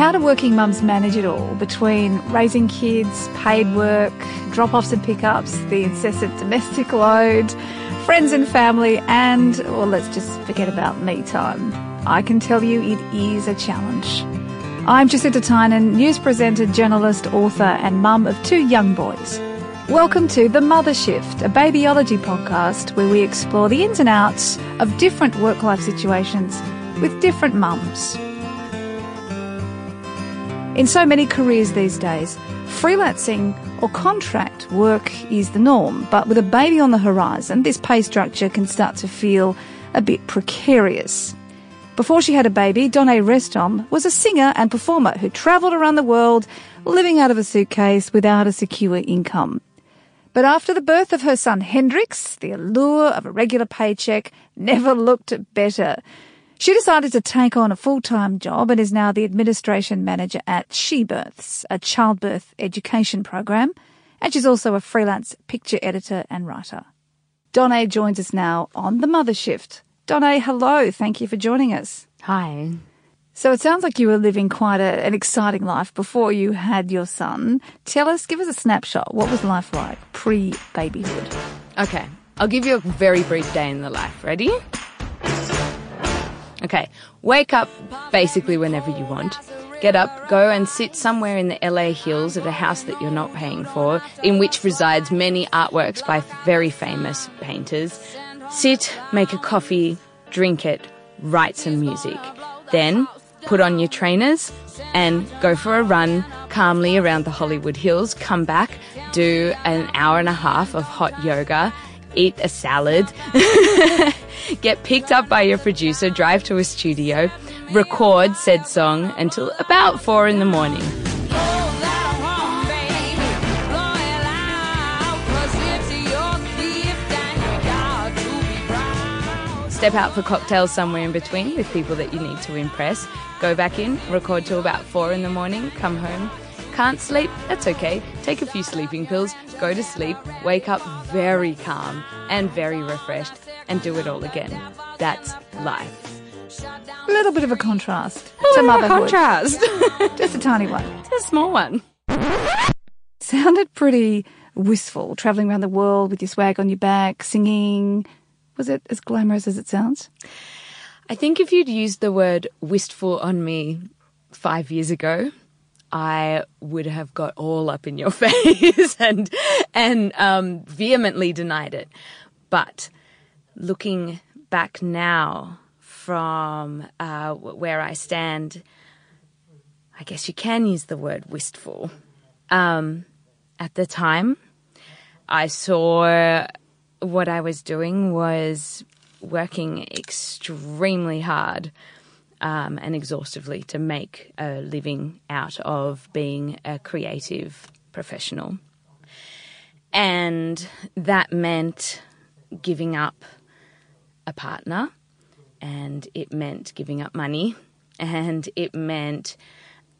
How do working mums manage it all between raising kids, paid work, drop offs and pickups, the incessant domestic load, friends and family, and, well, let's just forget about me time? I can tell you it is a challenge. I'm Jacinta Tynan, news presenter, journalist, author, and mum of two young boys. Welcome to The Mother Shift, a babyology podcast where we explore the ins and outs of different work life situations with different mums. In so many careers these days, freelancing or contract work is the norm, but with a baby on the horizon, this pay structure can start to feel a bit precarious. Before she had a baby, Donné Restom was a singer and performer who travelled around the world living out of a suitcase without a secure income. But after the birth of her son Hendrix, the allure of a regular paycheck never looked better. She decided to take on a full-time job and is now the administration manager at She Births, a childbirth education program, and she's also a freelance picture editor and writer. Donné joins us now on the Mother Shift. Donné, hello. Thank you for joining us. Hi. So it sounds like you were living quite a, an exciting life before you had your son. Tell us, give us a snapshot. What was life like pre babyhood? Okay, I'll give you a very brief day in the life. Ready? Okay, wake up basically whenever you want. Get up, go and sit somewhere in the LA hills at a house that you're not paying for, in which resides many artworks by very famous painters. Sit, make a coffee, drink it, write some music. Then put on your trainers and go for a run calmly around the Hollywood Hills. Come back, do an hour and a half of hot yoga, eat a salad, get picked up by your producer, drive to a studio, record said song until about four in the morning. Step out for cocktails somewhere in between with people that you need to impress. Go back in, record till about four in the morning, come home. Can't sleep? That's okay. Take a few sleeping pills, go to sleep, wake up very calm and very refreshed, and do it all again. That's life. A little bit of a contrast A to little motherhood. contrast. Just a tiny one. Just a small one. Sounded pretty wistful, travelling around the world with your swag on your back, singing. Was it as glamorous as it sounds? I think if you'd used the word wistful on me five years ago, I would have got all up in your face and and um, vehemently denied it. But looking back now from uh, where I stand, I guess you can use the word wistful. Um, at the time, I saw what I was doing was working extremely hard um, and exhaustively to make a living out of being a creative professional. And that meant giving up a partner, and it meant giving up money, and it meant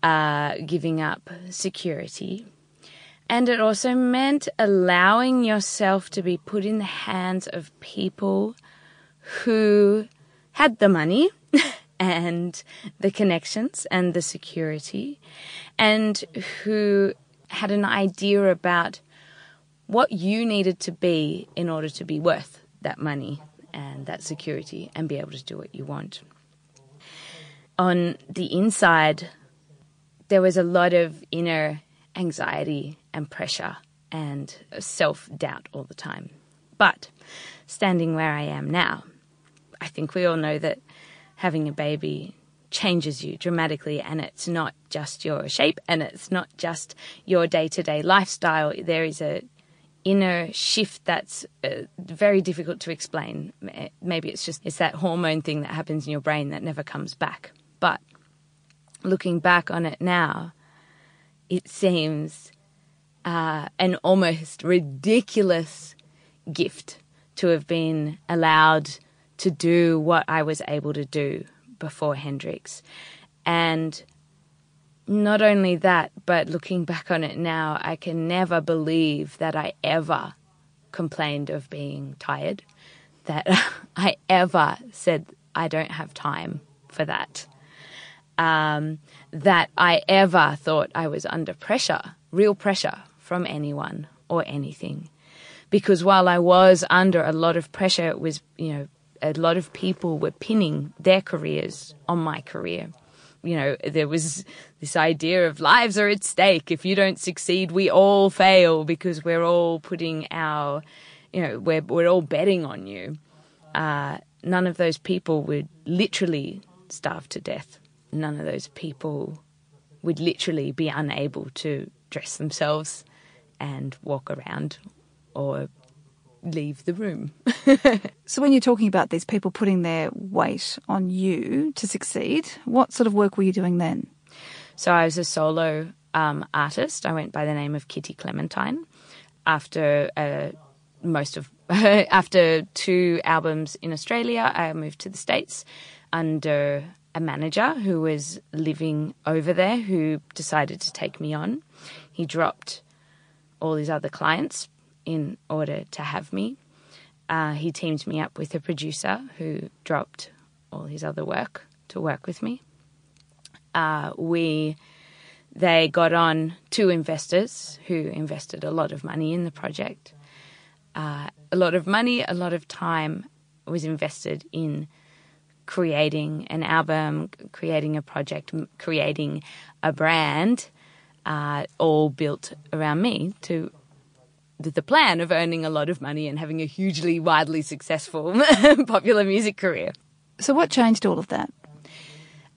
uh, giving up security. And it also meant allowing yourself to be put in the hands of people who had the money and the connections and the security and who had an idea about what you needed to be in order to be worth that money and that security and be able to do what you want. On the inside, there was a lot of inner anxiety and pressure and self doubt all the time. But standing where I am now, I think we all know that having a baby changes you dramatically and it's not just your shape and it's not just your day-to-day lifestyle. There is a inner shift that's uh, very difficult to explain. Maybe it's just it's that hormone thing that happens in your brain that never comes back. But looking back on it now it seems uh, an almost ridiculous gift to have been allowed to do what I was able to do before Hendrix. And not only that, but looking back on it now, I can never believe that I ever complained of being tired, that I ever said, I don't have time for that. um, that I ever thought I was under pressure, real pressure from anyone or anything. Because while I was under a lot of pressure, it was, you know, a lot of people were pinning their careers on my career. You know, there was this idea of lives are at stake. If you don't succeed, we all fail because we're all putting our, you know, we're, we're all betting on you. Uh, none of those people would literally starve to death. None of those people would literally be unable to dress themselves and walk around or leave the room. so, when you're talking about these people putting their weight on you to succeed, what sort of work were you doing then? So, I was a solo um, artist. I went by the name of Kitty Clementine. After uh, most of after two albums in Australia, I moved to the States under a manager who was living over there who decided to take me on. He dropped all his other clients in order to have me. Uh, he teamed me up with a producer who dropped all his other work to work with me. Uh, we they got on two investors who invested a lot of money in the project. Uh, a lot of money, a lot of time was invested in creating an album, creating a project, creating a brand, uh, all built around me to the plan of earning a lot of money and having a hugely widely successful popular music career. So, what changed all of that?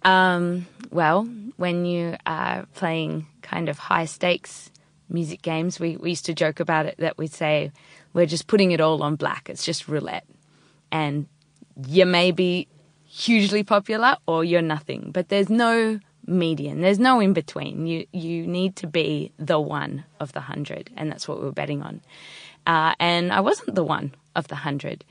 Um, well, when you are playing kind of high stakes music games, we, we used to joke about it that we'd say we're just putting it all on black. It's just roulette. And you may be hugely popular or you're nothing, but there's no median. There's no in between. You you need to be the one of the hundred, and that's what we were betting on. Uh, and I wasn't the one of the hundred,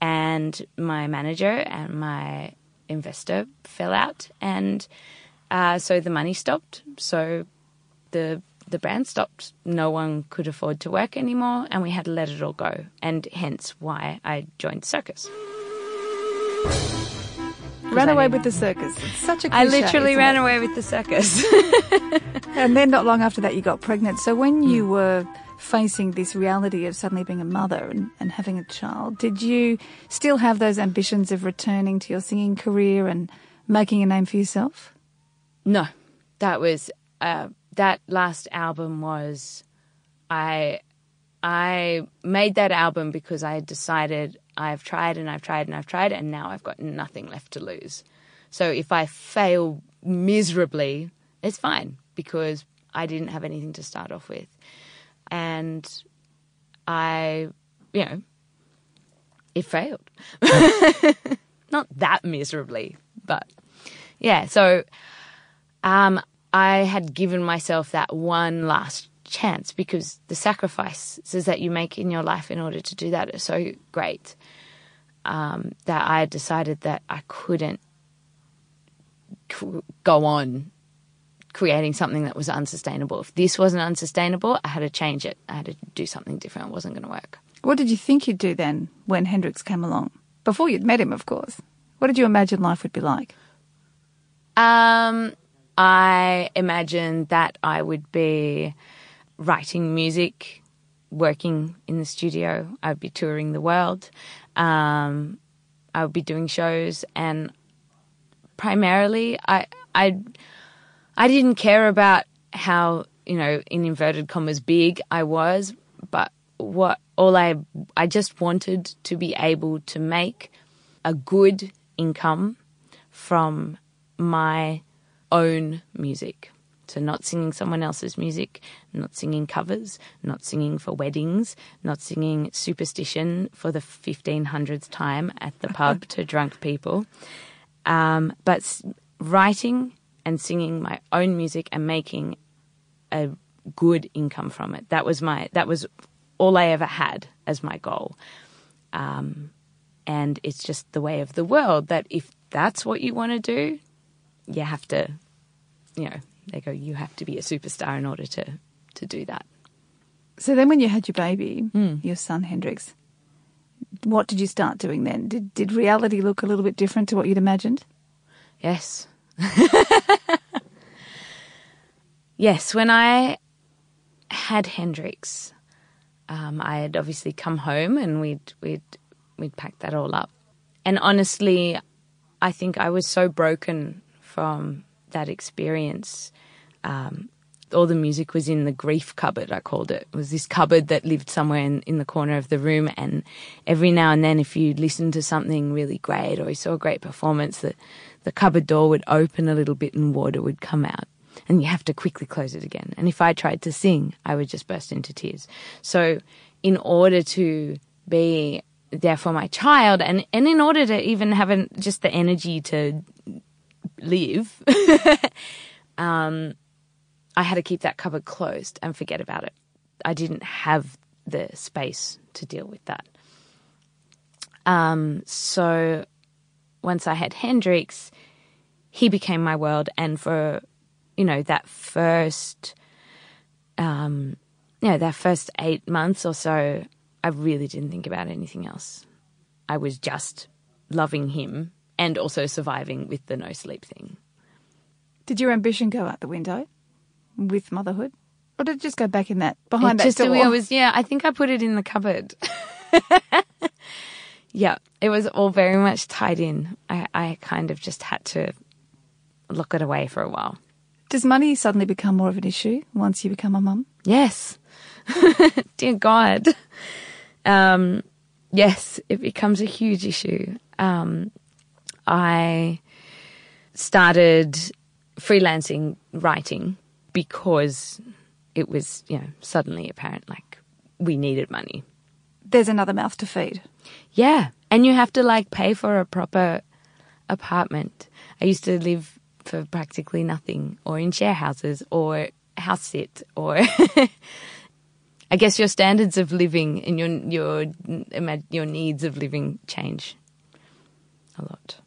and my manager and my investor fell out, and uh, so the money stopped. So the the brand stopped. No one could afford to work anymore, and we had to let it all go. And hence why I joined Circus. Ran away with the circus. It's such a cliche, I literally ran it? away with the circus. and then not long after that, you got pregnant. So when you mm. were facing this reality of suddenly being a mother and, and having a child, did you still have those ambitions of returning to your singing career and making a name for yourself? No, that was uh, that last album was I I made that album because I had decided I've tried and I've tried and I've tried, and now I've got nothing left to lose. So if I fail miserably, it's fine because I didn't have anything to start off with. And I, you know, it failed. Not that miserably, but yeah. So um, I had given myself that one last chance because the sacrifices that you make in your life in order to do that are so great um, that I decided that I couldn't go on creating something that was unsustainable. If this wasn't unsustainable, I had to change it. I had to do something different. It wasn't going to work. What did you think you'd do then when Hendrix came along? Before you'd met him, of course. What did you imagine life would be like? Um, I imagined that I would be writing music, working in the studio. I'd be touring the world. Um, I would be doing shows, and primarily, I I I didn't care about how you know in inverted commas big I was, but what all I I just wanted to be able to make a good income from my own music. So, not singing someone else's music, not singing covers, not singing for weddings, not singing Superstition for the 1500th time at the pub to drunk people, um, but writing and singing my own music and making a good income from it. That was my that was all I ever had as my goal. Um, and it's just the way of the world that if that's what you want to do, you have to, you know, they go, you have to be a superstar in order to, to do that. So then when you had your baby, mm. your son Hendrix, what did you start doing then? Did, did reality look a little bit different to what you'd imagined? Yes. yes, when I had Hendrix, um, I had obviously come home and we'd we'd we'd packed that all up. And honestly, I think I was so broken from that experience. Um, all the music was in the grief cupboard, I called it. It was this cupboard that lived somewhere in, in the corner of the room. And every now and then, if you listened to something really great or you saw a great performance, the, the cupboard door would open a little bit and water would come out. And you have to quickly close it again. And if I tried to sing, I would just burst into tears. So, in order to be there for my child and, and in order to even have an, just the energy to live, um, I had to keep that cupboard closed and forget about it. I didn't have the space to deal with that. Um, so once I had Hendrix, he became my world, and for you know that first, um, you know that first eight months or so, I really didn't think about anything else. I was just loving him and also surviving with the no sleep thing. Did your ambition go out the window? with motherhood? Or did it just go back in that behind it that just, door? It was yeah. I think I put it in the cupboard. yeah, it was all very much tied in. I, I kind of just had to lock it away for a while. Does money suddenly become more of an issue once you become a mum? Yes. Dear God. Um, yes, it becomes a huge issue. Um, I started freelancing writing because it was, you know, suddenly apparent like we needed money. There's another mouth to feed. Yeah. And you have to like pay for a proper apartment. I used to live for practically nothing or in share houses or house sit or I guess your standards of living and your your your needs of living change a lot.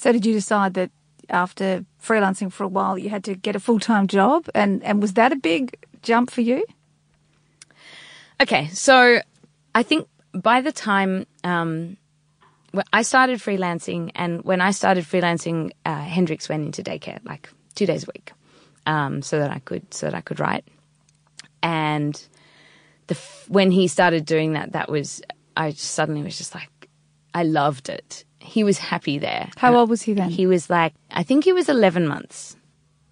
So did you decide that after freelancing for a while, you had to get a full time job, and and was that a big jump for you? Okay, so I think by the time um, I started freelancing, and when I started freelancing, uh, Hendrix went into daycare like two days a week, um, so that I could so that I could write. And the when he started doing that, that was I suddenly was just like I loved it he was happy there. How old was he then? He was like, I think he was 11 months.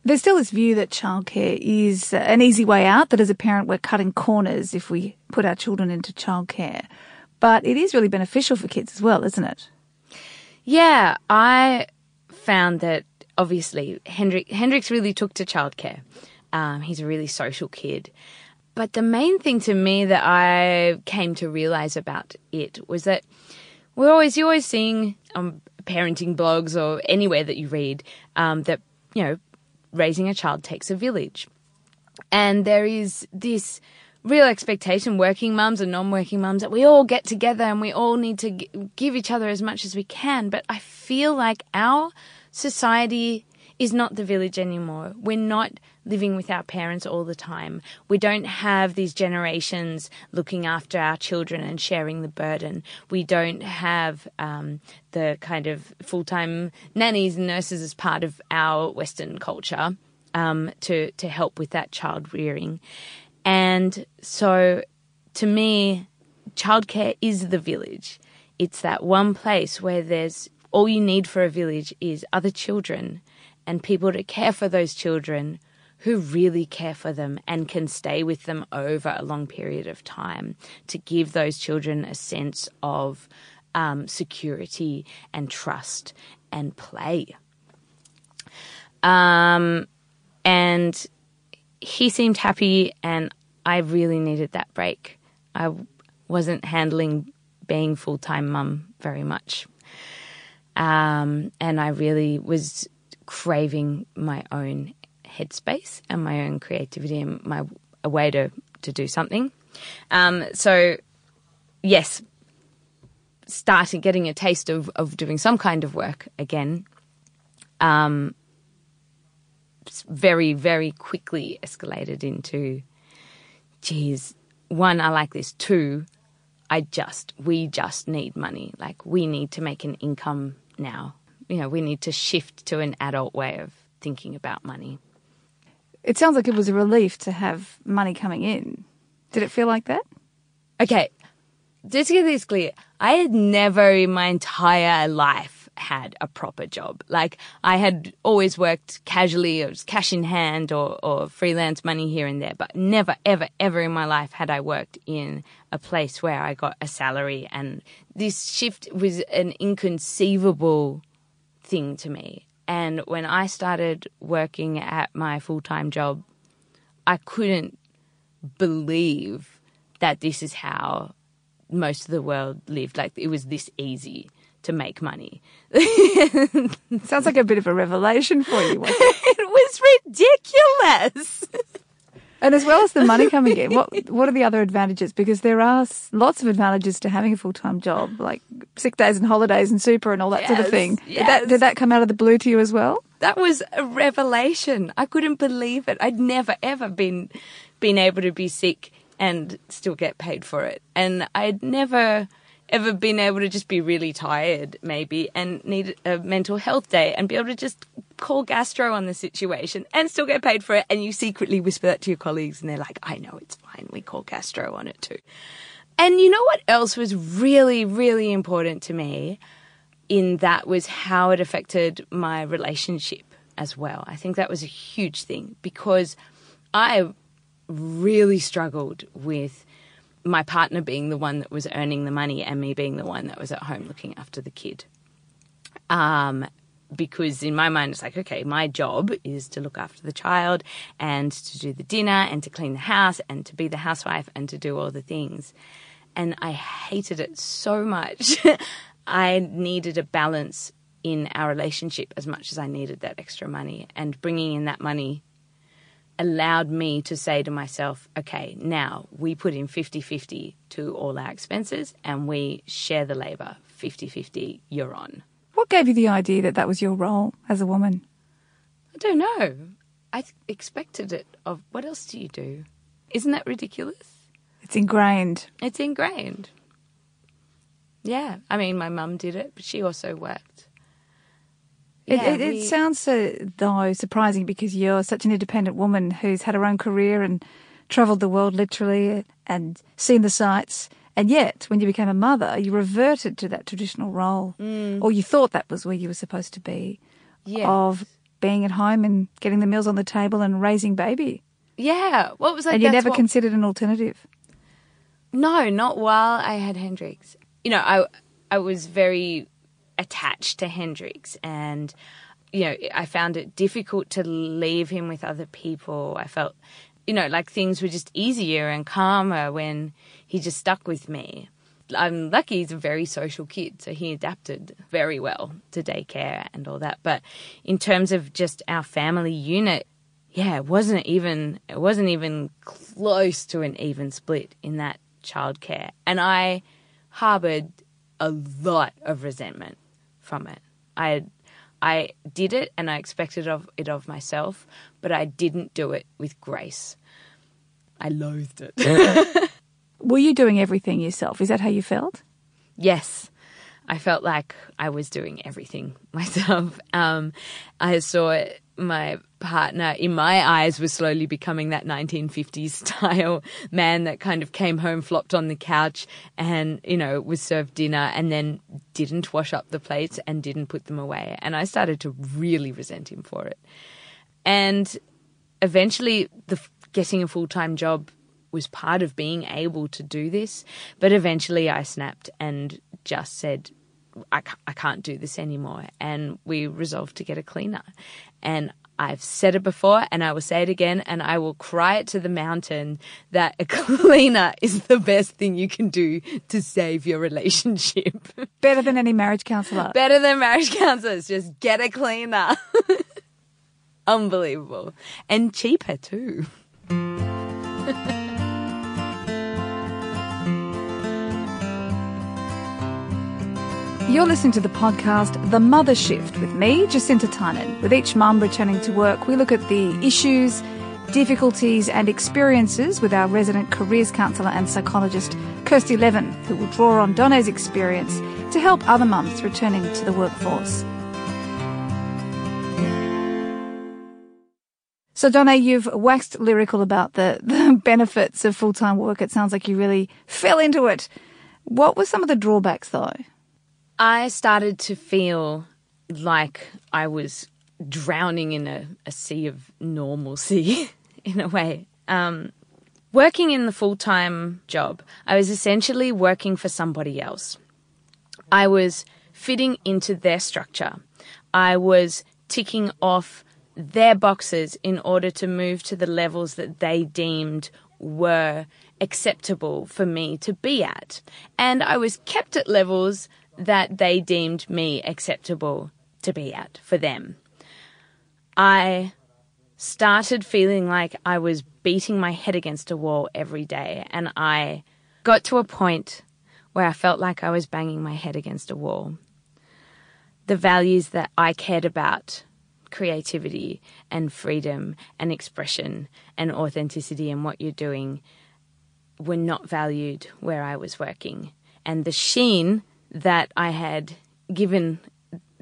There's still this view that childcare is an easy way out, that as a parent we're cutting corners if we put our children into childcare. But it is really beneficial for kids as well, isn't it? Yeah, I found that obviously Hendrik, Hendrix really took to childcare. Um, he's a really social kid. But the main thing to me that I came to realize about it was that we're always you're always seeing um, parenting blogs or anywhere that you read um, that you know raising a child takes a village, and there is this real expectation working mums and non-working mums that we all get together and we all need to g- give each other as much as we can. But i feel like our society is not the village anymore. We're not living with our parents all the time. We don't have these generations looking after our children and sharing the burden. We don't have um, the kind of full time nannies and nurses as part of our Western culture um, to, to help with that child rearing. And so to me, childcare is the village. It's that one place where there's all you need for a village is other children and people to care for those children who really care for them and can stay with them over a long period of time to give those children a sense of um, security and trust and play. Um, and he seemed happy, and I really needed that break. I wasn't handling being full time mum very much. Um, and I really was craving my own headspace and my own creativity and my a way to to do something. Um, so yes, starting getting a taste of of doing some kind of work again. Um, very very quickly escalated into, geez, one I like this. Two, I just we just need money. Like we need to make an income now. you know, we need to shift to an adult way of thinking about money. It sounds like it was a relief to have money coming in. Did it feel like that? Okay, just to get this clear, I had never in my entire life had a proper job. Like I had always worked casually, it was cash in hand or, or freelance money here and there, but never, ever, ever in my life had I worked in a place where I got a salary. And this shift was an inconceivable thing to me. And when I started working at my full time job, I couldn't believe that this is how most of the world lived. Like it was this easy to make money. Sounds like a bit of a revelation for you. Wasn't it? it was ridiculous. And as well as the money coming in, what what are the other advantages? Because there are lots of advantages to having a full time job, like sick days and holidays and super and all that yes, sort of thing. Yes. Did, that, did that come out of the blue to you as well? That was a revelation. I couldn't believe it. I'd never ever been been able to be sick and still get paid for it. And I'd never ever been able to just be really tired, maybe, and need a mental health day and be able to just call gastro on the situation and still get paid for it. And you secretly whisper that to your colleagues, and they're like, I know it's fine. We call gastro on it too. And you know what else was really, really important to me in that was how it affected my relationship as well. I think that was a huge thing because I really struggled with my partner being the one that was earning the money and me being the one that was at home looking after the kid. Um, because in my mind, it's like, okay, my job is to look after the child and to do the dinner and to clean the house and to be the housewife and to do all the things. And I hated it so much. I needed a balance in our relationship as much as I needed that extra money. And bringing in that money allowed me to say to myself, okay, now we put in 50 50 to all our expenses and we share the labour 50 50, you're on. What gave you the idea that that was your role as a woman? I don't know. I expected it of what else do you do? Isn't that ridiculous? It's ingrained. It's ingrained. Yeah. I mean, my mum did it, but she also worked. Yeah, it, it, we... it, sounds so, though surprising because you're such an independent woman who's had her own career and travelled the world literally and seen the sights. And yet, when you became a mother, you reverted to that traditional role, mm. or you thought that was where you were supposed to be, yes. of being at home and getting the meals on the table and raising baby. Yeah, what was like? And you never what... considered an alternative. No, not while I had Hendrix. You know, I I was very attached to Hendrix and you know, I found it difficult to leave him with other people. I felt, you know, like things were just easier and calmer when he just stuck with me. I'm lucky he's a very social kid, so he adapted very well to daycare and all that. But in terms of just our family unit, yeah, it wasn't even it wasn't even close to an even split in that childcare. And I harbored a lot of resentment from it. I I did it and I expected of it of myself, but I didn't do it with grace. I loathed it. Were you doing everything yourself? Is that how you felt? Yes. I felt like I was doing everything myself. Um, I saw my partner, in my eyes, was slowly becoming that 1950s style man that kind of came home, flopped on the couch, and, you know, was served dinner and then didn't wash up the plates and didn't put them away. And I started to really resent him for it. And eventually, the getting a full time job was part of being able to do this. But eventually, I snapped and just said, I, I can't do this anymore. And we resolved to get a cleaner. And I've said it before and I will say it again and I will cry it to the mountain that a cleaner is the best thing you can do to save your relationship. Better than any marriage counselor. Better than marriage counselors. Just get a cleaner. Unbelievable. And cheaper too. You're listening to the podcast The Mother Shift with me, Jacinta Tynan. With each mum returning to work, we look at the issues, difficulties, and experiences with our resident careers counsellor and psychologist, Kirsty Levin, who will draw on Donné's experience to help other mums returning to the workforce. So, Donna, you've waxed lyrical about the, the benefits of full time work. It sounds like you really fell into it. What were some of the drawbacks, though? I started to feel like I was drowning in a, a sea of normalcy, in a way. Um, working in the full time job, I was essentially working for somebody else. I was fitting into their structure. I was ticking off their boxes in order to move to the levels that they deemed were acceptable for me to be at. And I was kept at levels that they deemed me acceptable to be at for them. I started feeling like I was beating my head against a wall every day, and I got to a point where I felt like I was banging my head against a wall. The values that I cared about creativity and freedom and expression and authenticity and what you're doing were not valued where I was working. And the sheen that I had given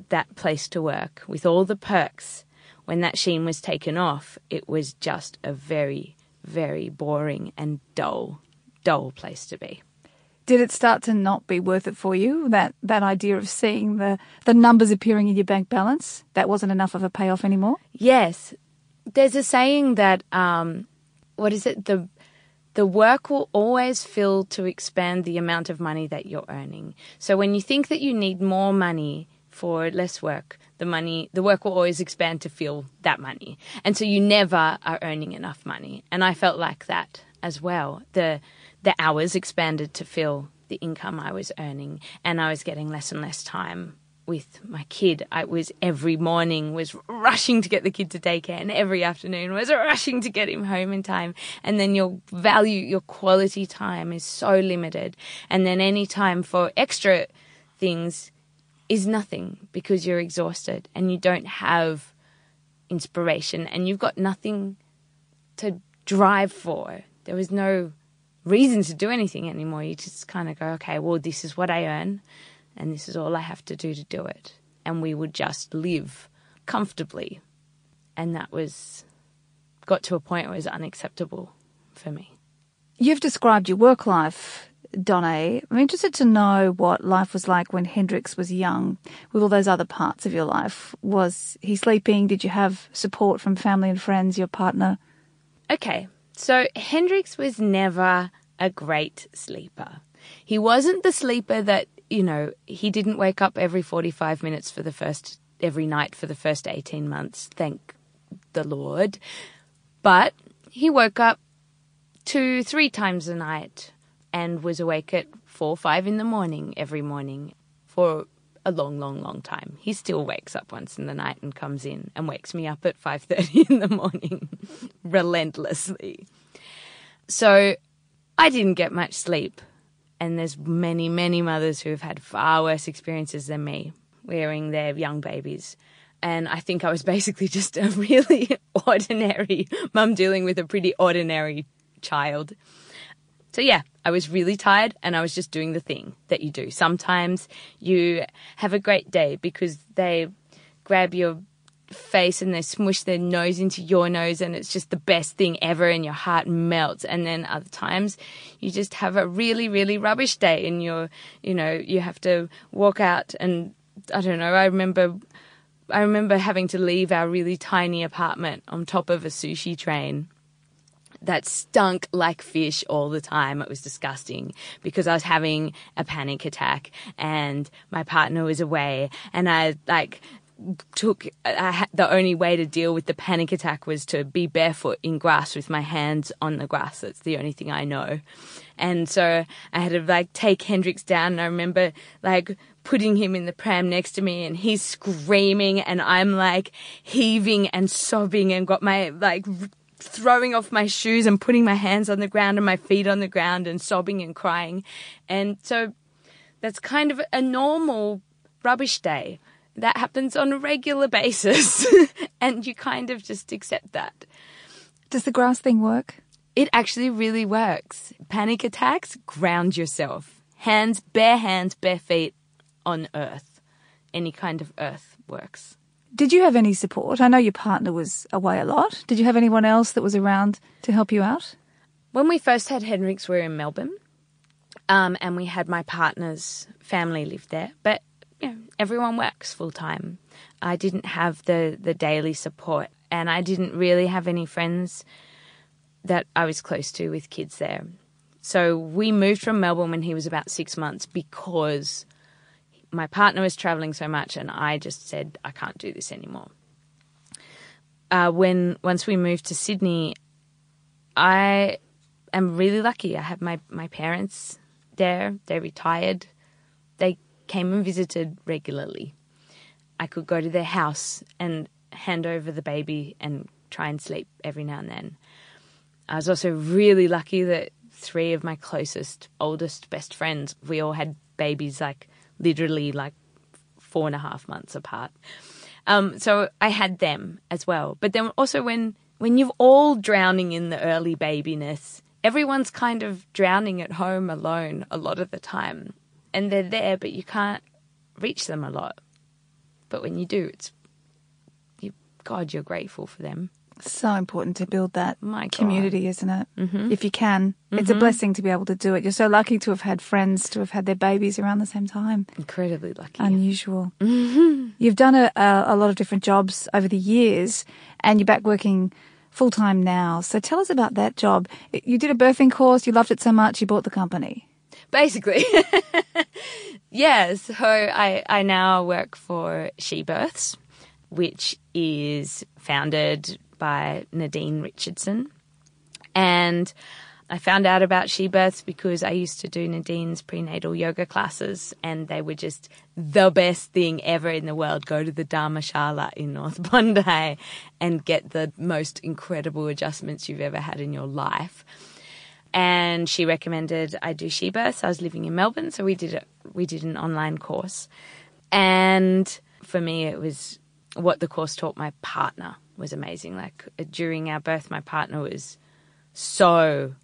that place to work with all the perks, when that sheen was taken off, it was just a very, very boring and dull, dull place to be did it start to not be worth it for you? That that idea of seeing the the numbers appearing in your bank balance that wasn't enough of a payoff anymore. Yes, there's a saying that um, what is it the the work will always fill to expand the amount of money that you're earning. So when you think that you need more money for less work, the money, the work will always expand to fill that money. And so you never are earning enough money. And I felt like that as well. The the hours expanded to fill the income I was earning, and I was getting less and less time with my kid. I was every morning was rushing to get the kid to daycare, and every afternoon was rushing to get him home in time. And then your value, your quality time is so limited, and then any time for extra things is nothing because you're exhausted and you don't have inspiration and you've got nothing to drive for. There was no reason to do anything anymore. You just kind of go, okay, well, this is what I earn, and this is all I have to do to do it. And we would just live comfortably. And that was, got to a point where it was unacceptable for me. You've described your work life, Donna. I'm interested to know what life was like when Hendrix was young, with all those other parts of your life. Was he sleeping? Did you have support from family and friends, your partner? Okay, so Hendrix was never a great sleeper. He wasn't the sleeper that, you know, he didn't wake up every 45 minutes for the first, every night for the first 18 months, thank the Lord. But he woke up two, three times a night and was awake at four, five in the morning every morning for a long, long, long time. He still wakes up once in the night and comes in and wakes me up at 5:30 in the morning relentlessly. So I didn't get much sleep. And there's many, many mothers who have had far worse experiences than me wearing their young babies. And I think I was basically just a really ordinary mum dealing with a pretty ordinary child. So yeah, I was really tired and I was just doing the thing that you do. Sometimes you have a great day because they grab your face and they smush their nose into your nose and it's just the best thing ever and your heart melts and then other times you just have a really really rubbish day and you're you know you have to walk out and I don't know I remember I remember having to leave our really tiny apartment on top of a sushi train that stunk like fish all the time. It was disgusting because I was having a panic attack and my partner was away and I like took I, the only way to deal with the panic attack was to be barefoot in grass with my hands on the grass. That's the only thing I know. And so I had to like take Hendrix down and I remember like putting him in the pram next to me and he's screaming and I'm like heaving and sobbing and got my like throwing off my shoes and putting my hands on the ground and my feet on the ground and sobbing and crying. And so that's kind of a normal rubbish day. That happens on a regular basis. and you kind of just accept that. Does the grass thing work? It actually really works. Panic attacks, ground yourself. Hands, bare hands, bare feet on earth. Any kind of earth works. Did you have any support? I know your partner was away a lot. Did you have anyone else that was around to help you out? When we first had Hendrix, we were in Melbourne, um, and we had my partner's family live there. But you know, everyone works full time. I didn't have the the daily support, and I didn't really have any friends that I was close to with kids there. So we moved from Melbourne when he was about six months because my partner was traveling so much, and I just said I can't do this anymore. Uh, when once we moved to Sydney, I am really lucky. I have my my parents there. They're retired. Came and visited regularly. I could go to their house and hand over the baby and try and sleep every now and then. I was also really lucky that three of my closest, oldest, best friends, we all had babies like literally like four and a half months apart. Um, so I had them as well. But then also when when you're all drowning in the early babiness, everyone's kind of drowning at home alone a lot of the time. And they're there, but you can't reach them a lot. But when you do, it's you God, you're grateful for them. So important to build that My God. community, isn't it? Mhm. If you can. It's a blessing to be able to do it. You're so lucky to have had friends, to have had their babies around the same time. Incredibly lucky. Unusual. You've done a, a, a lot of different jobs over the years and you're back working full time now. So tell us about that job. You did a birthing course, you loved it so much, you bought the company. Basically. yeah, so I, I now work for She Births, which is founded by Nadine Richardson. And I found out about She Births because I used to do Nadine's prenatal yoga classes, and they were just the best thing ever in the world. Go to the Dharmashala in North Bondi and get the most incredible adjustments you've ever had in your life and she recommended I do She Births. I was living in Melbourne, so we did it. We did an online course, and for me, it was what the course taught my partner was amazing. Like during our birth, my partner was so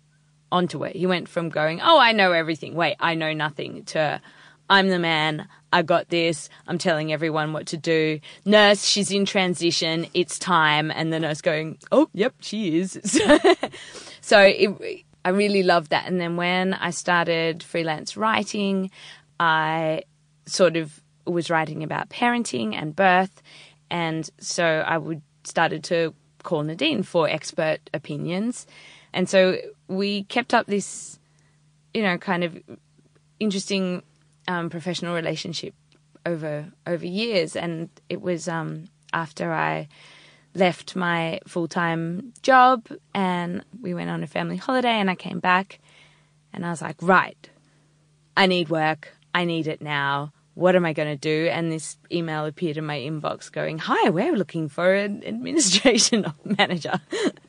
onto it. He went from going, "Oh, I know everything. Wait, I know nothing," to "I'm the man. I got this. I'm telling everyone what to do." Nurse, she's in transition. It's time, and the nurse going, "Oh, yep, she is." so it, I really loved that. And then when I started freelance writing, I sort of was writing about parenting and birth, and so I would started to call Nadine for expert opinions, and so we kept up this, you know, kind of interesting um, professional relationship over over years, and it was um, after I left my full time job and we went on a family holiday and I came back and I was like, right, I need work. I need it now. What am I going to do? And this email appeared in my inbox going, Hi, we're looking for an administration manager.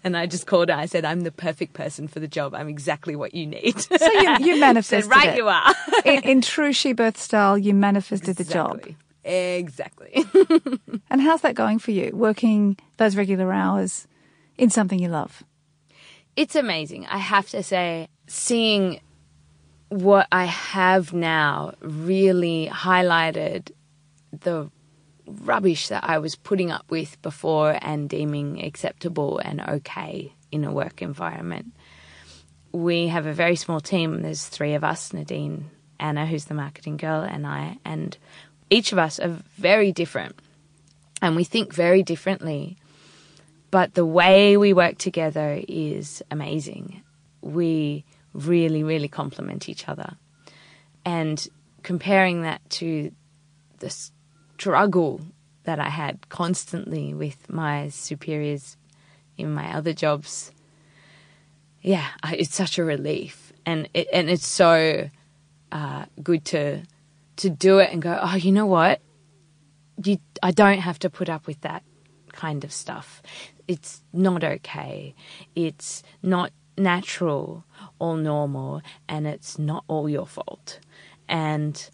And I just called her. I said, I'm the perfect person for the job. I'm exactly what you need. So you, you manifested said, right, it. you are. in, in true she birth style, you manifested the job. Exactly. And how's that going for you, working those regular hours in something you love? it's amazing. I have to say, seeing what I have now really highlighted the rubbish that I was putting up with before and deeming acceptable and okay in a work environment. We have a very small team. There's three of us Nadine, Anna, who's the marketing girl, and I. And each of us are very different. And we think very differently but the way we work together is amazing. We really, really complement each other. And comparing that to the struggle that I had constantly with my superiors in my other jobs, yeah, it's such a relief, and it, and it's so uh, good to to do it and go, oh, you know what, you I don't have to put up with that kind of stuff. It's not okay. It's not natural or normal, and it's not all your fault. And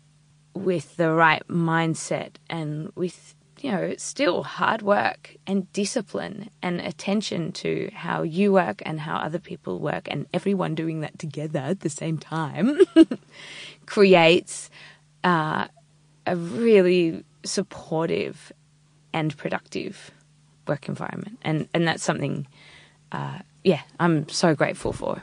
with the right mindset and with you know still hard work and discipline and attention to how you work and how other people work and everyone doing that together at the same time creates uh, a really supportive and productive work environment. And, and that's something, uh, yeah, I'm so grateful for.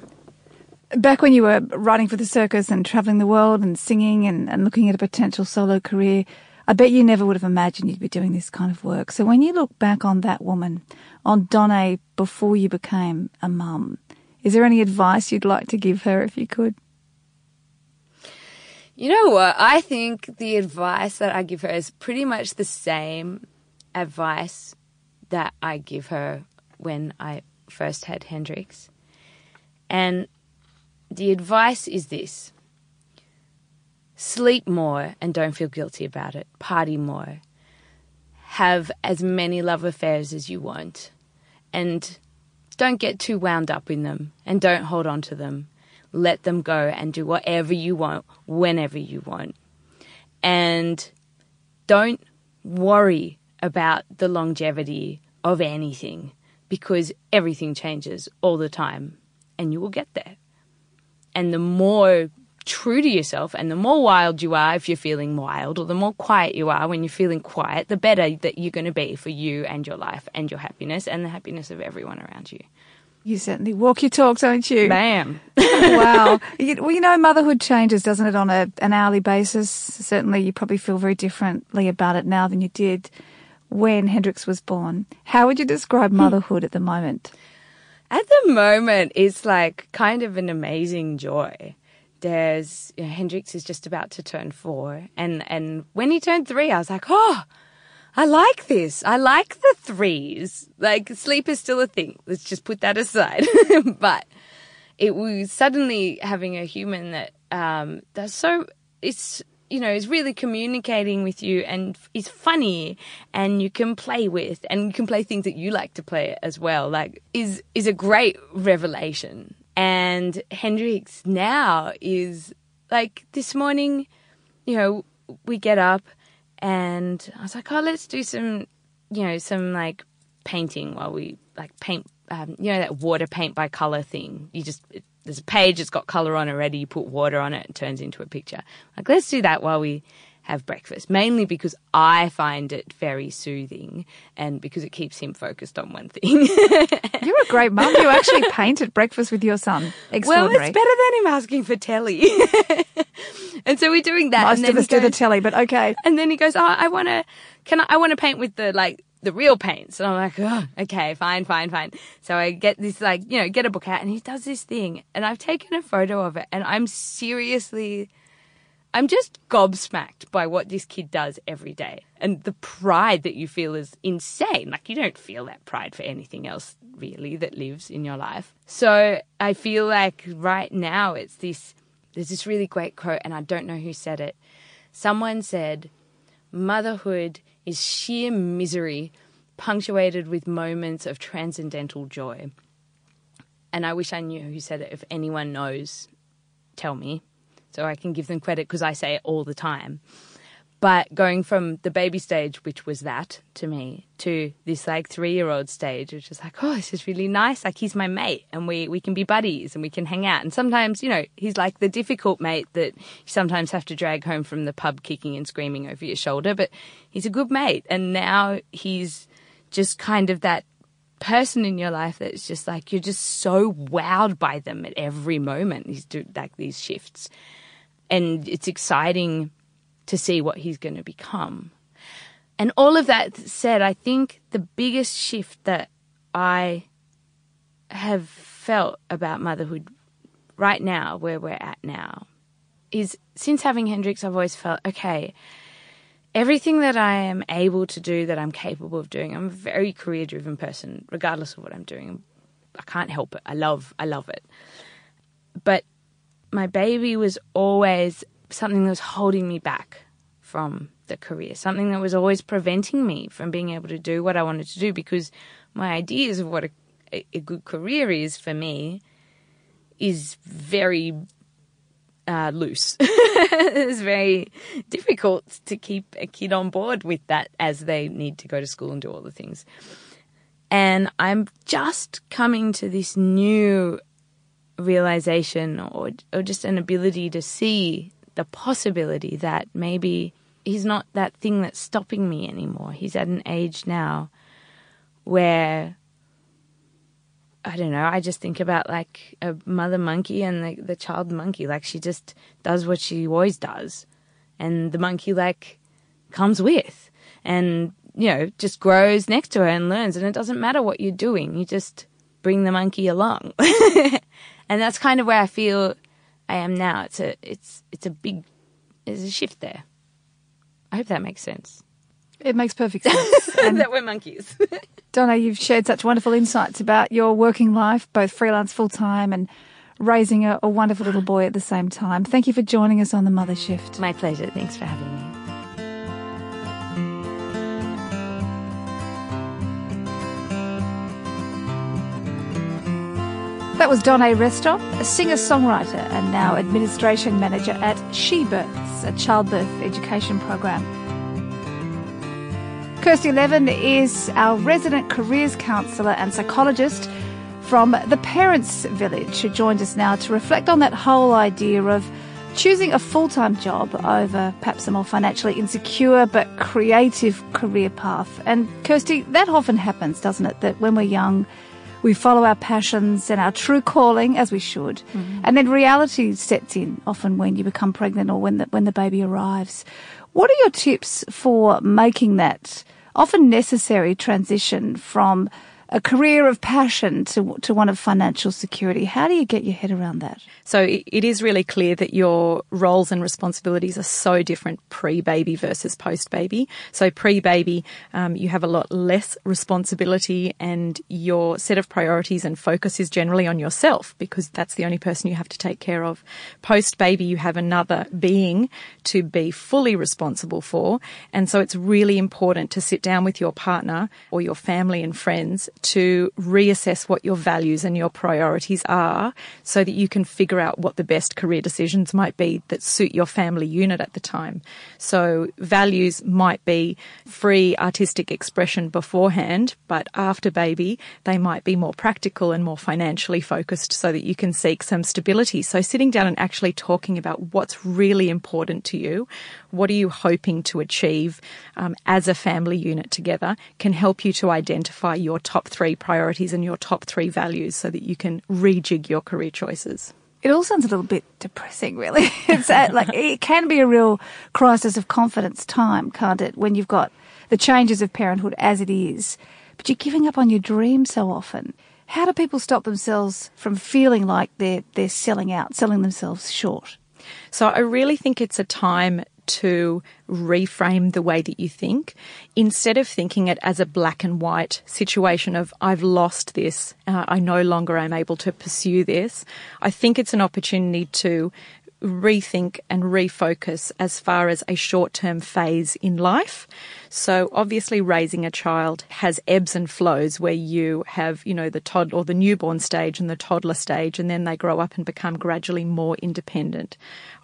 Back when you were writing for the circus and traveling the world and singing and, and looking at a potential solo career, I bet you never would have imagined you'd be doing this kind of work. So when you look back on that woman, on Donna before you became a mum, is there any advice you'd like to give her if you could? You know what? I think the advice that I give her is pretty much the same advice that I give her when I first had Hendrix. And the advice is this. Sleep more and don't feel guilty about it, party more, have as many love affairs as you want, and don't get too wound up in them and don't hold on to them let them go and do whatever you want whenever you want. And don't worry about the longevity of anything because everything changes all the time and you will get there. And the more true to yourself and the more wild you are if you're feeling wild, or the more quiet you are when you're feeling quiet, the better that you're going to be for you and your life and your happiness and the happiness of everyone around you. You certainly walk your talk, don't you? Bam. wow. You, well, you know, motherhood changes, doesn't it, on a, an hourly basis? Certainly, you probably feel very differently about it now than you did when Hendrix was born. How would you describe hmm. motherhood at the moment? At the moment, it's like kind of an amazing joy. There's you know, Hendrix is just about to turn four, and and when he turned three, I was like, oh, I like this. I like the threes. Like sleep is still a thing. Let's just put that aside. but it was suddenly having a human that um, that's so it's you know is really communicating with you and is funny and you can play with and you can play things that you like to play as well. Like is is a great revelation. And Hendrix now is like this morning, you know, we get up and I was like, oh, let's do some, you know, some like painting while we like paint, um, you know, that water paint by color thing. You just, it, there's a page, it's got color on already, you put water on it, it turns into a picture. Like, let's do that while we have breakfast, mainly because I find it very soothing and because it keeps him focused on one thing. You're a great mum. You actually paint at breakfast with your son. Well, it's better than him asking for telly. and so we're doing that. Most of us do the telly, but okay. And then he goes, "Oh, I want to. Can I? I want to paint with the like." the real paints. And I'm like, oh, okay, fine, fine, fine. So I get this, like, you know, get a book out and he does this thing. And I've taken a photo of it and I'm seriously I'm just gobsmacked by what this kid does every day. And the pride that you feel is insane. Like, you don't feel that pride for anything else, really, that lives in your life. So I feel like right now it's this there's this really great quote, and I don't know who said it. Someone said, Motherhood is sheer misery punctuated with moments of transcendental joy. And I wish I knew who said it. If anyone knows, tell me so I can give them credit because I say it all the time. But going from the baby stage, which was that to me, to this like three year old stage, which is like, oh, this is really nice. Like he's my mate and we, we can be buddies and we can hang out. And sometimes, you know, he's like the difficult mate that you sometimes have to drag home from the pub kicking and screaming over your shoulder, but he's a good mate. And now he's just kind of that person in your life that's just like, you're just so wowed by them at every moment. He's do like these shifts and it's exciting to see what he's going to become. And all of that said, I think the biggest shift that I have felt about motherhood right now, where we're at now, is since having Hendrix, I've always felt okay. Everything that I am able to do, that I'm capable of doing, I'm a very career-driven person, regardless of what I'm doing. I can't help it. I love, I love it. But my baby was always something that was holding me back from the career, something that was always preventing me from being able to do what I wanted to do because my ideas of what a, a good career is for me is very uh, loose. it's very difficult to keep a kid on board with that as they need to go to school and do all the things. And I'm just coming to this new realization or or just an ability to see the possibility that maybe he's not that thing that's stopping me anymore. He's at an age now where I don't know. I just think about like a mother monkey and the, the child monkey. Like she just does what she always does, and the monkey like comes with, and you know just grows next to her and learns. And it doesn't matter what you're doing. You just bring the monkey along, and that's kind of where I feel I am now. It's a it's it's a big there's a shift there. I hope that makes sense. It makes perfect sense. and that we're monkeys. Donné, you've shared such wonderful insights about your working life, both freelance full time and raising a, a, wonderful little boy at the same time. Thank you for joining us on the Mother Shift. My pleasure. Thanks for having me. That was Donné Restom, a singer-songwriter and now administration manager at She Births, a childbirth education program. Kirsty Levin is our resident careers counsellor and psychologist from the Parents Village, who joins us now to reflect on that whole idea of choosing a full time job over perhaps a more financially insecure but creative career path. And Kirsty, that often happens, doesn't it? That when we're young, we follow our passions and our true calling as we should. Mm-hmm. And then reality sets in often when you become pregnant or when the, when the baby arrives. What are your tips for making that often necessary transition from a career of passion to, to one of financial security. How do you get your head around that? So it is really clear that your roles and responsibilities are so different pre-baby versus post-baby. So pre-baby, um, you have a lot less responsibility and your set of priorities and focus is generally on yourself because that's the only person you have to take care of. Post-baby, you have another being to be fully responsible for. And so it's really important to sit down with your partner or your family and friends to reassess what your values and your priorities are so that you can figure out what the best career decisions might be that suit your family unit at the time. So values might be free artistic expression beforehand, but after baby, they might be more practical and more financially focused so that you can seek some stability. So sitting down and actually talking about what's really important to you, what are you hoping to achieve um, as a family unit together can help you to identify your top three priorities and your top three values so that you can rejig your career choices. It all sounds a little bit depressing, really. It's uh, like it can be a real crisis of confidence time, can't it? When you've got the changes of parenthood as it is, but you're giving up on your dream so often. How do people stop themselves from feeling like they're they're selling out, selling themselves short? So I really think it's a time to reframe the way that you think. Instead of thinking it as a black and white situation of, I've lost this, uh, I no longer am able to pursue this, I think it's an opportunity to rethink and refocus as far as a short term phase in life. So obviously raising a child has ebbs and flows where you have, you know, the toddler or the newborn stage and the toddler stage, and then they grow up and become gradually more independent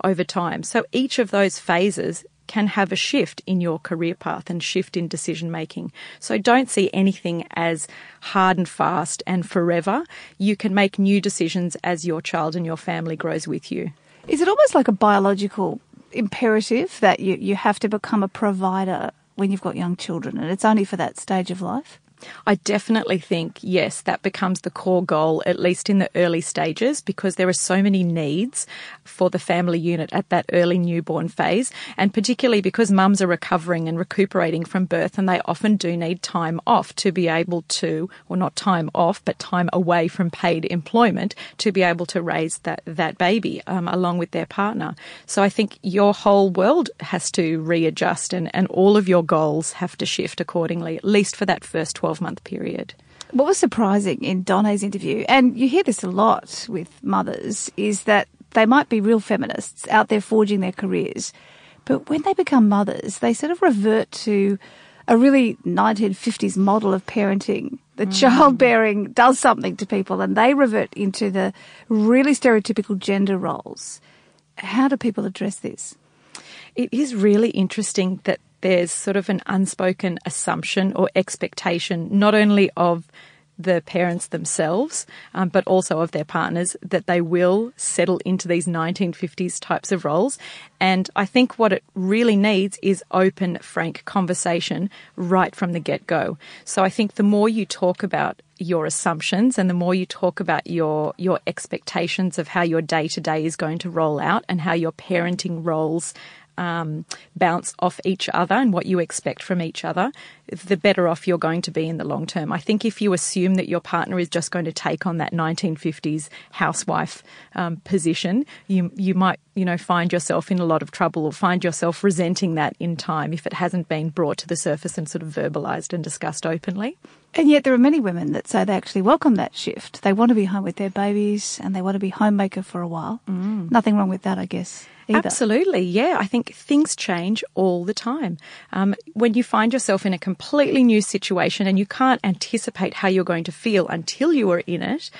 over time. So each of those phases can have a shift in your career path and shift in decision making. So don't see anything as hard and fast and forever. You can make new decisions as your child and your family grows with you. Is it almost like a biological imperative that you, you have to become a provider when you've got young children and it's only for that stage of life? I definitely think, yes, that becomes the core goal, at least in the early stages, because there are so many needs for the family unit at that early newborn phase. And particularly because mums are recovering and recuperating from birth, and they often do need time off to be able to, or not time off, but time away from paid employment to be able to raise that, that baby um, along with their partner. So I think your whole world has to readjust and, and all of your goals have to shift accordingly, at least for that first 12 12 month period. What was surprising in Donné's interview, and you hear this a lot with mothers, is that they might be real feminists out there forging their careers, but when they become mothers, they sort of revert to a really 1950s model of parenting. The mm. childbearing does something to people and they revert into the really stereotypical gender roles. How do people address this? It is really interesting that there's sort of an unspoken assumption or expectation, not only of the parents themselves, um, but also of their partners, that they will settle into these 1950s types of roles. And I think what it really needs is open, frank conversation right from the get go. So I think the more you talk about your assumptions and the more you talk about your your expectations of how your day to day is going to roll out and how your parenting roles um, bounce off each other and what you expect from each other, the better off you're going to be in the long term. I think if you assume that your partner is just going to take on that 1950s housewife um, position, you you might you know find yourself in a lot of trouble or find yourself resenting that in time if it hasn't been brought to the surface and sort of verbalized and discussed openly. And yet there are many women that say they actually welcome that shift. They want to be home with their babies and they want to be homemaker for a while. Mm. Nothing wrong with that, I guess. Either. Absolutely, yeah. I think things change all the time. Um, when you find yourself in a completely new situation and you can't anticipate how you're going to feel until you are in it,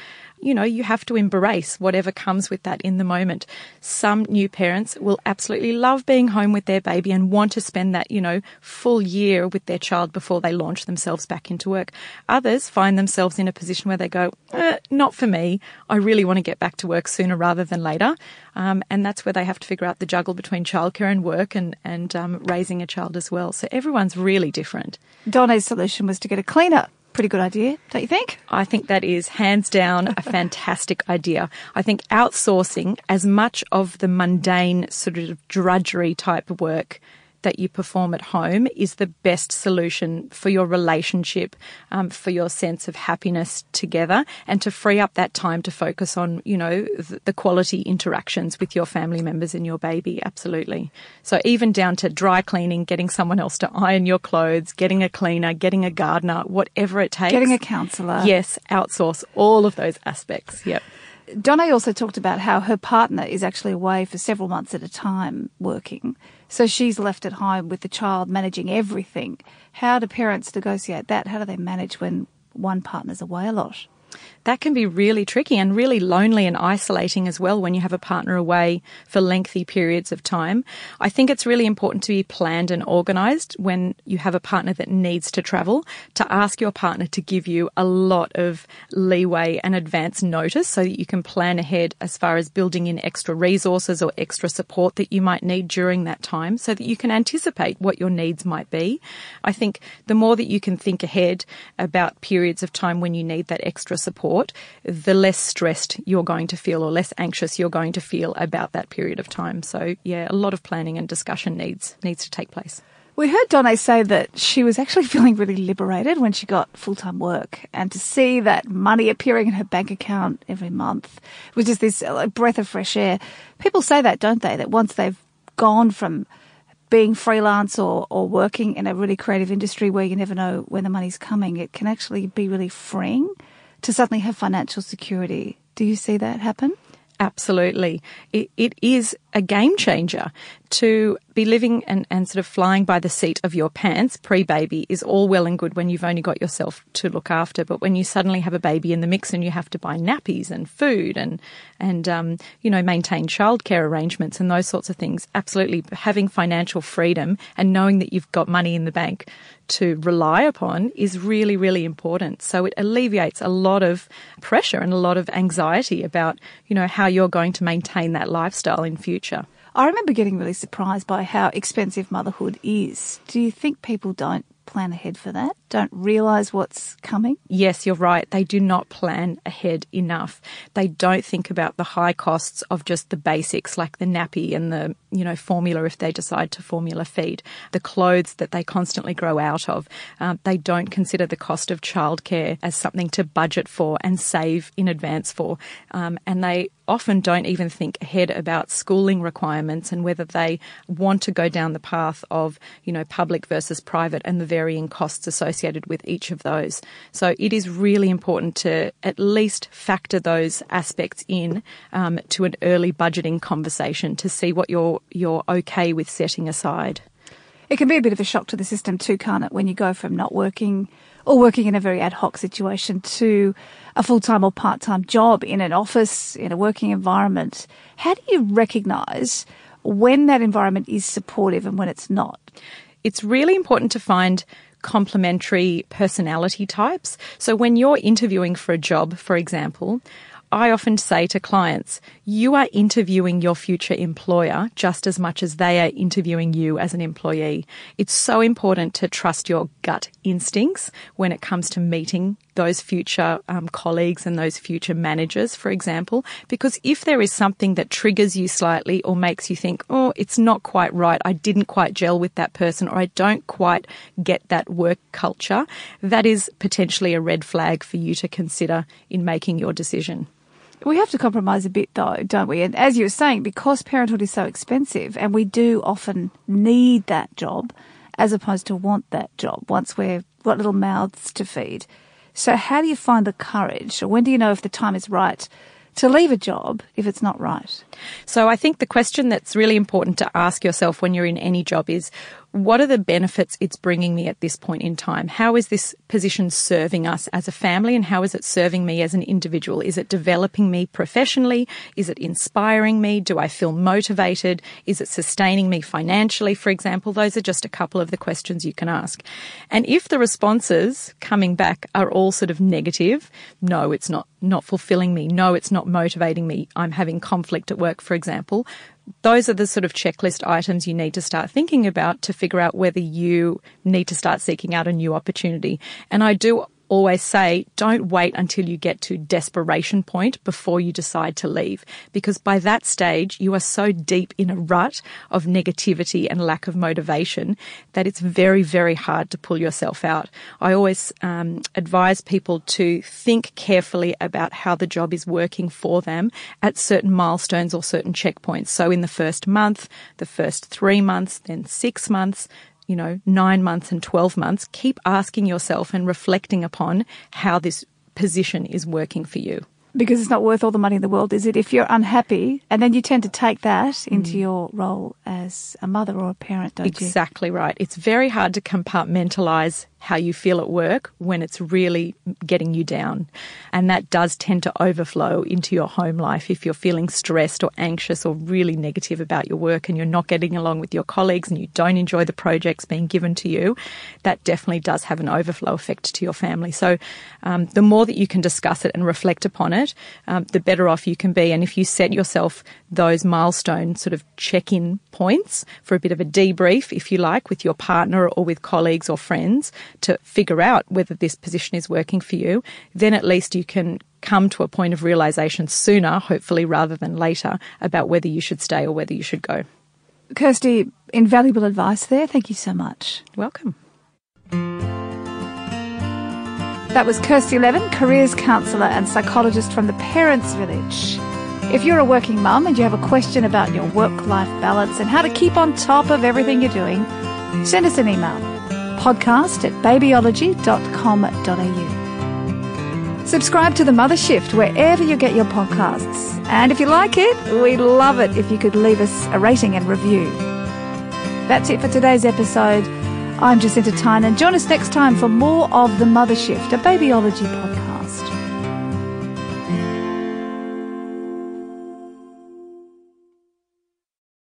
you know, you have to embrace whatever comes with that in the moment. Some new parents will absolutely love being home with their baby and want to spend that, you know, full year with their child before they launch themselves back into work. Others find themselves in a position where they go, eh, not for me. I really want to get back to work sooner rather than later. Um, and that's where they have to figure out the juggle between childcare and work and, and um, raising a child as well. So everyone's really different. Donné's solution was to get a cleaner pretty good idea, don't you think? I think that is hands down a fantastic idea. I think outsourcing as much of the mundane sort of drudgery type work that you perform at home is the best solution for your relationship, um, for your sense of happiness together, and to free up that time to focus on, you know, the, the quality interactions with your family members and your baby. Absolutely. So even down to dry cleaning, getting someone else to iron your clothes, getting a cleaner, getting a gardener, whatever it takes. Getting a counsellor. Yes, outsource all of those aspects. Yep. Donné also talked about how her partner is actually away for several months at a time working. So she's left at home with the child managing everything. How do parents negotiate that? How do they manage when one partner's away a lot? That can be really tricky and really lonely and isolating as well when you have a partner away for lengthy periods of time. I think it's really important to be planned and organized when you have a partner that needs to travel to ask your partner to give you a lot of leeway and advance notice so that you can plan ahead as far as building in extra resources or extra support that you might need during that time so that you can anticipate what your needs might be. I think the more that you can think ahead about periods of time when you need that extra support support, the less stressed you're going to feel or less anxious you're going to feel about that period of time. So yeah, a lot of planning and discussion needs needs to take place. We heard Donné say that she was actually feeling really liberated when she got full time work, and to see that money appearing in her bank account every month was just this uh, breath of fresh air. People say that, don't they? That once they've gone from being freelance or, or working in a really creative industry where you never know when the money's coming, it can actually be really freeing to suddenly have financial security. Do you see that happen? Absolutely. It, it is a game changer to be living and, and sort of flying by the seat of your pants pre baby is all well and good when you've only got yourself to look after. But when you suddenly have a baby in the mix and you have to buy nappies and food and, and, um, you know, maintain childcare arrangements and those sorts of things, absolutely having financial freedom and knowing that you've got money in the bank to rely upon is really, really important. So it alleviates a lot of pressure and a lot of anxiety about, you know, how you're going to maintain that lifestyle in future. I remember getting really surprised by how expensive motherhood is. Do you think people don't plan ahead for that? Don't realise what's coming? Yes, you're right. They do not plan ahead enough. They don't think about the high costs of just the basics like the nappy and the, you know, formula if they decide to formula feed, the clothes that they constantly grow out of. Um, they don't consider the cost of childcare as something to budget for and save in advance for. Um, and they often don't even think ahead about schooling requirements and whether they want to go down the path of, you know, public versus private and the varying costs associated with each of those. So it is really important to at least factor those aspects in um, to an early budgeting conversation to see what you're you're okay with setting aside. It can be a bit of a shock to the system too, can't it, when you go from not working or working in a very ad hoc situation to a full time or part time job in an office, in a working environment. How do you recognise when that environment is supportive and when it's not? It's really important to find complementary personality types. So when you're interviewing for a job, for example, I often say to clients, you are interviewing your future employer just as much as they are interviewing you as an employee. It's so important to trust your gut instincts when it comes to meeting those future um, colleagues and those future managers, for example, because if there is something that triggers you slightly or makes you think, oh, it's not quite right, I didn't quite gel with that person, or I don't quite get that work culture, that is potentially a red flag for you to consider in making your decision. We have to compromise a bit though, don't we? And as you were saying, because parenthood is so expensive and we do often need that job as opposed to want that job once we've got little mouths to feed. So how do you find the courage or when do you know if the time is right to leave a job if it's not right? So I think the question that's really important to ask yourself when you're in any job is what are the benefits it's bringing me at this point in time? How is this position serving us as a family and how is it serving me as an individual? Is it developing me professionally? Is it inspiring me? Do I feel motivated? Is it sustaining me financially, for example? Those are just a couple of the questions you can ask. And if the responses coming back are all sort of negative, no, it's not, not fulfilling me. No, it's not motivating me. I'm having conflict at work, for example those are the sort of checklist items you need to start thinking about to figure out whether you need to start seeking out a new opportunity. And I do always say don't wait until you get to desperation point before you decide to leave because by that stage you are so deep in a rut of negativity and lack of motivation that it's very very hard to pull yourself out. I always um, advise people to think carefully about how the job is working for them at certain milestones or certain checkpoints. So in the first month the first three months then six months you know, nine months and 12 months, keep asking yourself and reflecting upon how this position is working for you. Because it's not worth all the money in the world, is it? If you're unhappy, and then you tend to take that into mm. your role as a mother or a parent, don't exactly you? Exactly right. It's very hard to compartmentalize how you feel at work when it's really getting you down. And that does tend to overflow into your home life if you're feeling stressed or anxious or really negative about your work and you're not getting along with your colleagues and you don't enjoy the projects being given to you. That definitely does have an overflow effect to your family. So um, the more that you can discuss it and reflect upon it, um, the better off you can be. And if you set yourself those milestone sort of check in points for a bit of a debrief, if you like, with your partner or with colleagues or friends, to figure out whether this position is working for you, then at least you can come to a point of realization sooner, hopefully rather than later, about whether you should stay or whether you should go. Kirsty, invaluable advice there. Thank you so much. Welcome. That was Kirsty Levin, careers counsellor and psychologist from the Parents Village. If you're a working mum and you have a question about your work life balance and how to keep on top of everything you're doing, send us an email podcast at babyology.com.au. Subscribe to The Mother Shift wherever you get your podcasts. And if you like it, we'd love it if you could leave us a rating and review. That's it for today's episode. I'm Jacinta Tynan. Join us next time for more of The Mother Shift, a babyology podcast.